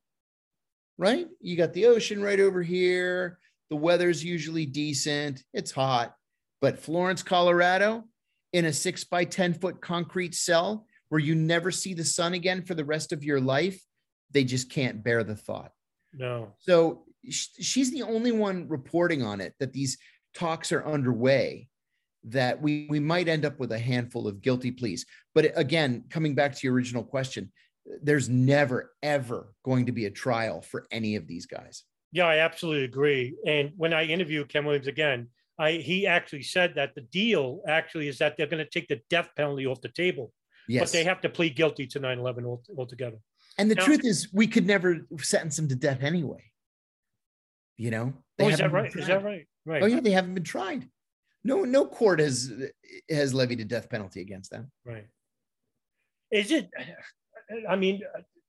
right? You got the ocean right over here. The weather's usually decent. It's hot. But Florence, Colorado, in a six by 10 foot concrete cell where you never see the sun again for the rest of your life, they just can't bear the thought. No. So she's the only one reporting on it that these talks are underway that we, we might end up with a handful of guilty pleas. But again, coming back to your original question, there's never ever going to be a trial for any of these guys. Yeah, I absolutely agree. And when I interviewed Ken Williams again, I he actually said that the deal actually is that they're going to take the death penalty off the table, Yes. but they have to plead guilty to 9/11 altogether. and the Now- truth is, we could never sentence them to death anyway. You know? They Oh, is that right? Is that right? Right. Oh yeah, they haven't been tried. No, no court has has levied a death penalty against them. Right. Is it? I mean,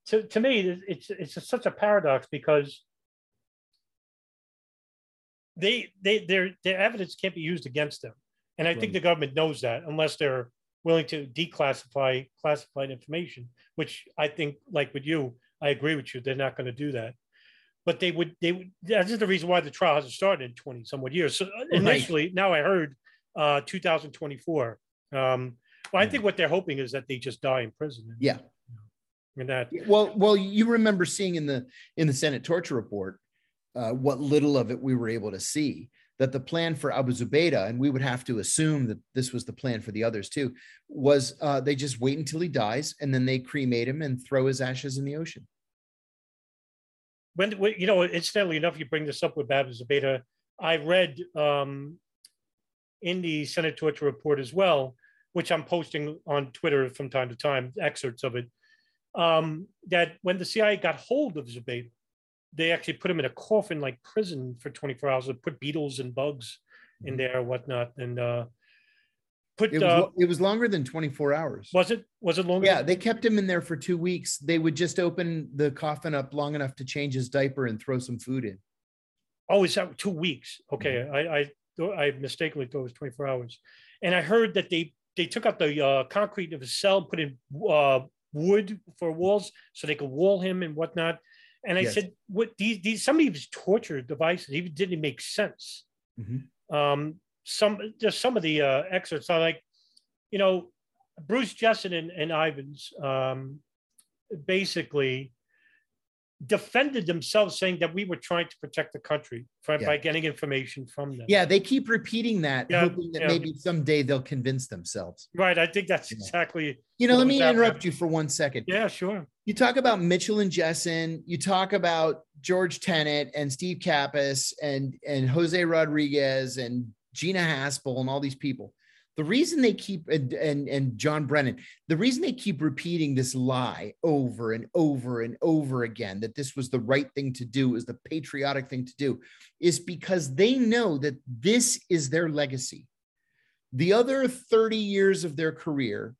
to, to me, it's it's such a paradox because they they their their evidence can't be used against them, and I think the government knows that unless they're willing to declassify classified information, which I think, like with you, I agree with you, they're not going to do that. But they would they would. That's the reason why the trial hasn't started in twenty somewhat years. So initially, now I heard uh, 2024. Um, well, I think what they're hoping is that they just die in prison. Yeah. And that Well, well, you remember seeing in the in the Senate torture report uh, what little of it we were able to see. That the plan for Abu Zubaydah, and we would have to assume that this was the plan for the others too, was uh, they just wait until he dies and then they cremate him and throw his ashes in the ocean. when, when you know, incidentally enough, you bring this up with Abu Zubaydah. I read um, in the Senate torture report as well, which I'm posting on Twitter from time to time, excerpts of it, um, that when the CIA got hold of Zubaydah, they actually put him in a coffin-like prison for 24 hours. They put beetles and bugs in there, and whatnot, and uh, put. Mm-hmm. It was, uh, it was longer than 24 hours. was it was it longer? Yeah, they kept him in there for two weeks. They would just open the coffin up long enough to change his diaper and throw some food in. Oh, is that two weeks? Okay, Mm-hmm. I, I I mistakenly thought it was 24 hours. And I heard that they they took out the uh, concrete of his cell, put in uh, wood for walls so they could wall him and whatnot. And I Yes. said, what these these some of these torture devices even didn't make sense. Mhm. Um, some just some of the uh, excerpts are like, you know, Bruce Jessen and, and Ivans um, basically defended themselves, saying that we were trying to protect the country by, Yeah. by getting information from them. Yeah, they keep repeating that, Yeah, hoping that yeah. maybe someday they'll convince themselves. Right. I think that's exactly. You know, let me interrupt you for one second. Yeah, sure. You talk about Mitchell and Jessen, you talk about George Tenet and Steve Kappes and and Jose Rodriguez and Gina Haspel and all these people. The reason they keep and, and and John Brennan, the reason they keep repeating this lie over and over and over again that this was the right thing to do, is the patriotic thing to do, is because they know that this is their legacy. The other 30 years of their career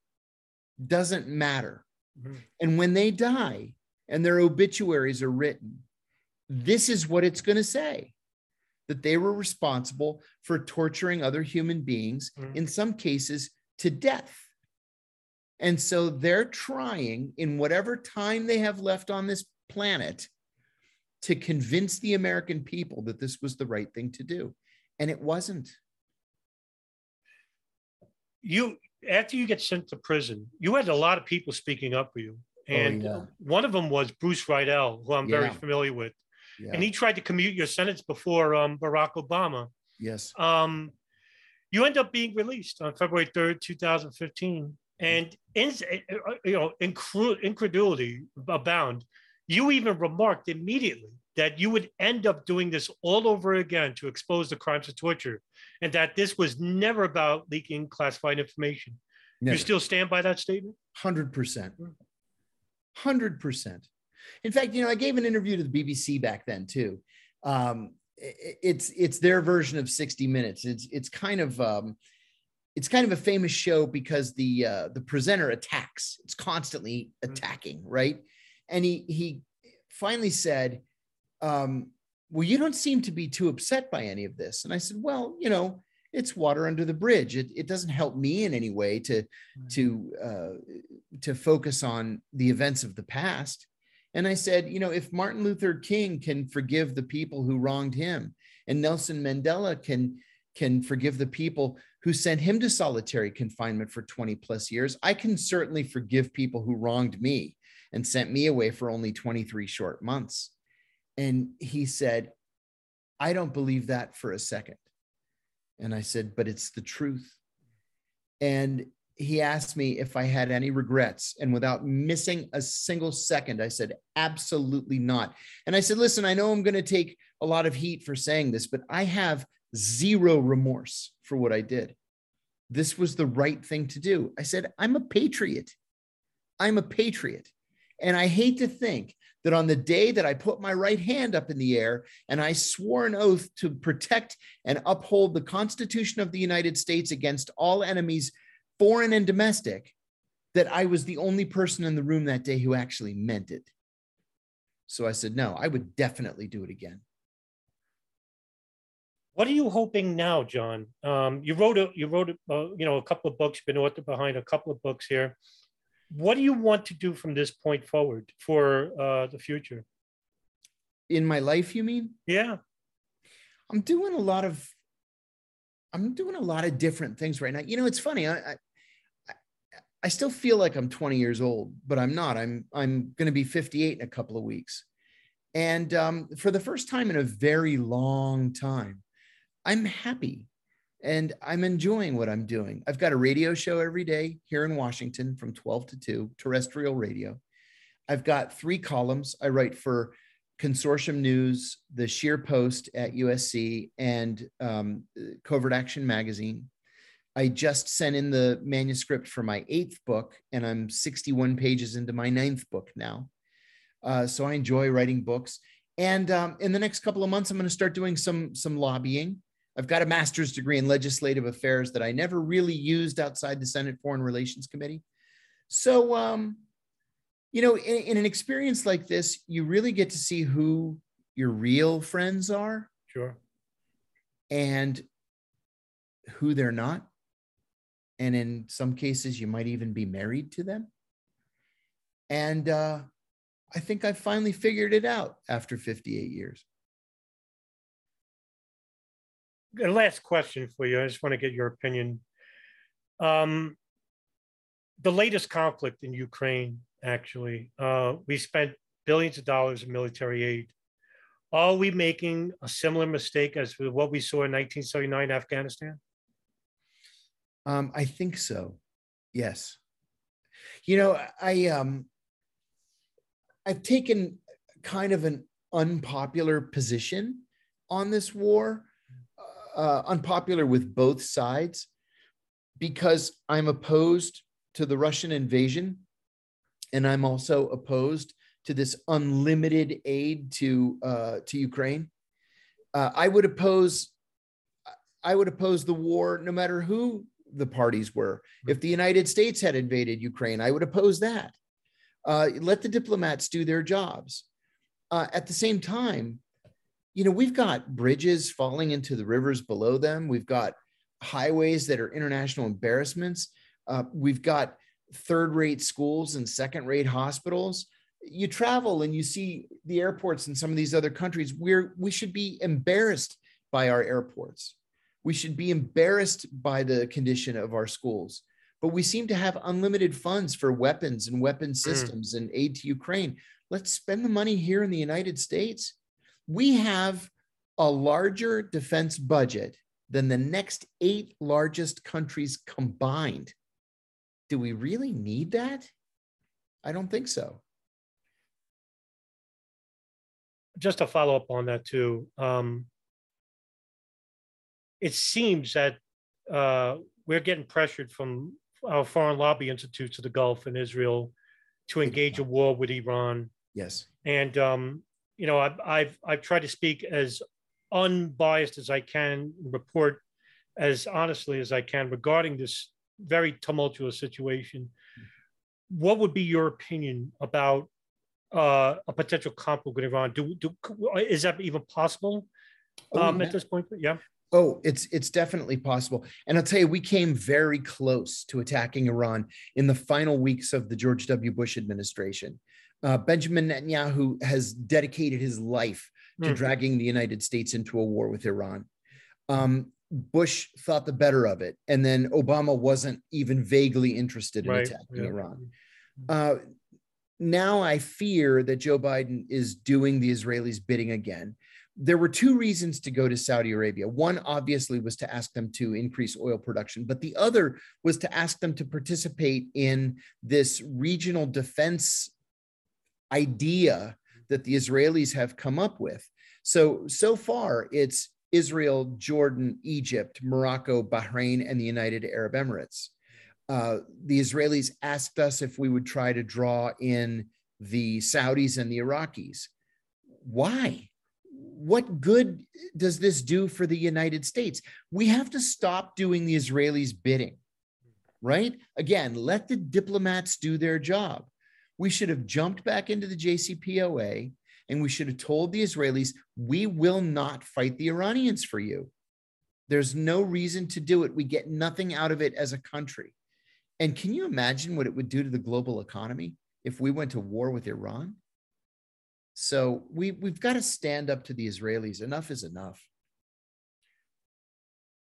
doesn't matter. Mm-hmm. And when they die and their obituaries are written, this is what it's going to say that they were responsible for torturing other human beings, mm-hmm. in some cases to death. And so they're trying, in whatever time they have left on this planet, to convince the American people that this was the right thing to do. And it wasn't. You, after you get sent to prison, you had a lot of people speaking up for you. Oh, and oh, yeah. one of them was Bruce Riedel, who I'm yeah. very familiar with yeah. And he tried to commute your sentence before um, Barack Obama. Yes. Um, you end up being released on February 3rd, 2015. And in, eh, eh, uh, you know, incredulity abound. You even remarked immediately that you would end up doing this all over again to expose the crimes of torture, and that this was never about leaking classified information. Never. You still stand by that statement? 100%. 100%. In fact, you know, I gave an interview to the BBC back then too. Um, it's it's their version of 60 Minutes. It's it's kind of um, it's kind of a famous show because the uh, the presenter attacks. It's constantly mm-hmm. attacking, right? And he he finally said, um, "Well, you don't seem to be too upset by any of this." And I said, "Well, you know." It's water under the bridge. It, it doesn't help me in any way to to uh, to focus on the events of the past and I said, you know, if Martin Luther King can forgive the people who wronged him, and Nelson Mandela can can forgive the people who sent him to solitary confinement for 20 plus years, I can certainly forgive people who wronged me and sent me away for only 23 short months. And he said, I don't believe that for a second. And I said, but it's the truth. And he asked me if I had any regrets. And without missing a single second, I said, absolutely not. And I said, listen, I know I'm going to take a lot of heat for saying this, but I have zero remorse for what I did. This was the right thing to do. I said, I'm a patriot. I'm a patriot. And I hate to think that on the day that I put my right hand up in the air and I swore an oath to protect and uphold the Constitution of the United States against all enemies foreign and domestic, that I was the only person in the room that day who actually meant it. So I said, no, I would definitely do it again. What are you hoping now, John? Um, you wrote a, you wrote a, uh, you know a couple of books, been author behind a couple of books here. What do you want to do from this point forward for uh, the future? In my life, you mean? Yeah. I'm doing a lot of I'm doing a lot of different things right now. You know, it's funny. I, I, I still feel like I'm 20 years old, but I'm not. I'm I'm going to be 58 in a couple of weeks, and um, for the first time in a very long time, I'm happy, and I'm enjoying what I'm doing. I've got a radio show every day here in Washington from 12 to 2, terrestrial radio. I've got three columns. I write for Consortium News, the Scheer Post at USC, and um, Covert Action Magazine. I just sent in the manuscript for my eighth book, and I'm 61 pages into my ninth book now. Uh, so I enjoy writing books. And um, in the next couple of months, I'm going to start doing some some lobbying. I've got a master's degree in legislative affairs that I never really used outside the Senate Foreign Relations Committee. So, um, you know, in, in an experience like this, you really get to see who your real friends are. Sure. And who they're not and in some cases you might even be married to them and uh, i think i finally figured it out after 58 years last question for you i just want to get your opinion um, the latest conflict in ukraine actually uh, we spent billions of dollars in military aid are we making a similar mistake as what we saw in 1979 afghanistan um, I think so. Yes. You know, I um, I've taken kind of an unpopular position on this war, uh, unpopular with both sides. because I'm opposed to the Russian invasion, and I'm also opposed to this unlimited aid to uh, to Ukraine. Uh, I would oppose I would oppose the war no matter who the parties were. If the United States had invaded Ukraine, I would oppose that. Uh, let the diplomats do their jobs. Uh, at the same time, you know, we've got bridges falling into the rivers below them. We've got highways that are international embarrassments. Uh, we've got third rate schools and second rate hospitals. You travel and you see the airports in some of these other countries where we should be embarrassed by our airports. We should be embarrassed by the condition of our schools. But we seem to have unlimited funds for weapons and weapon hmm. systems mm. and aid to Ukraine. Let's spend the money here in the United States. We have a larger defense budget than the next eight largest countries combined. Do we really need that? I don't think so. Just to follow up on that, too. Um, it seems that uh, we're getting pressured from our foreign lobby institutes of the Gulf and Israel to engage a war with Iran. Yes. And um, you know, I've, I've I've tried to speak as unbiased as I can, report as honestly as I can regarding this very tumultuous situation. What would be your opinion about uh, a potential conflict with Iran? Do, do is that even possible oh, um, yeah. at this point? Yeah. Oh, it's it's definitely possible. And I'll tell you, we came very close to attacking Iran in the final weeks of the George W. Bush administration. Uh, Benjamin Netanyahu has dedicated his life to mm. dragging the United States into a war with Iran. Um, Bush thought the better of it, and then Obama wasn't even vaguely interested in right. attacking yeah. Iran. Uh, now I fear that Joe Biden is doing the Israelis' bidding again there were two reasons to go to Saudi Arabia. One, obviously, was to ask them to increase oil production, but the other was to ask them to participate in this regional defense idea that the Israelis have come up with. So, so far, it's Israel, Jordan, Egypt, Morocco, Bahrain, and the United Arab Emirates. Uh, the Israelis asked us if we would try to draw in the Saudis and the Iraqis. Why? what good does this do for the United States? We have to stop doing the Israelis' bidding, right? Again, let the diplomats do their job. We should have jumped back into the JCPOA and we should have told the Israelis, we will not fight the Iranians for you. There's no reason to do it. We get nothing out of it as a country. And can you imagine what it would do to the global economy if we went to war with Iran? So we we've got to stand up to the Israelis. Enough is enough.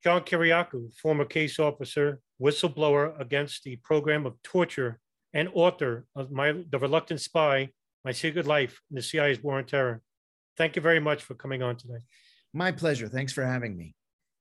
John Kiriakou, former case officer, whistleblower against the program of torture, and author of my The Reluctant Spy, My Secret Life in the CIA's War on Terror. Thank you very much for coming on today. My pleasure. Thanks for having me.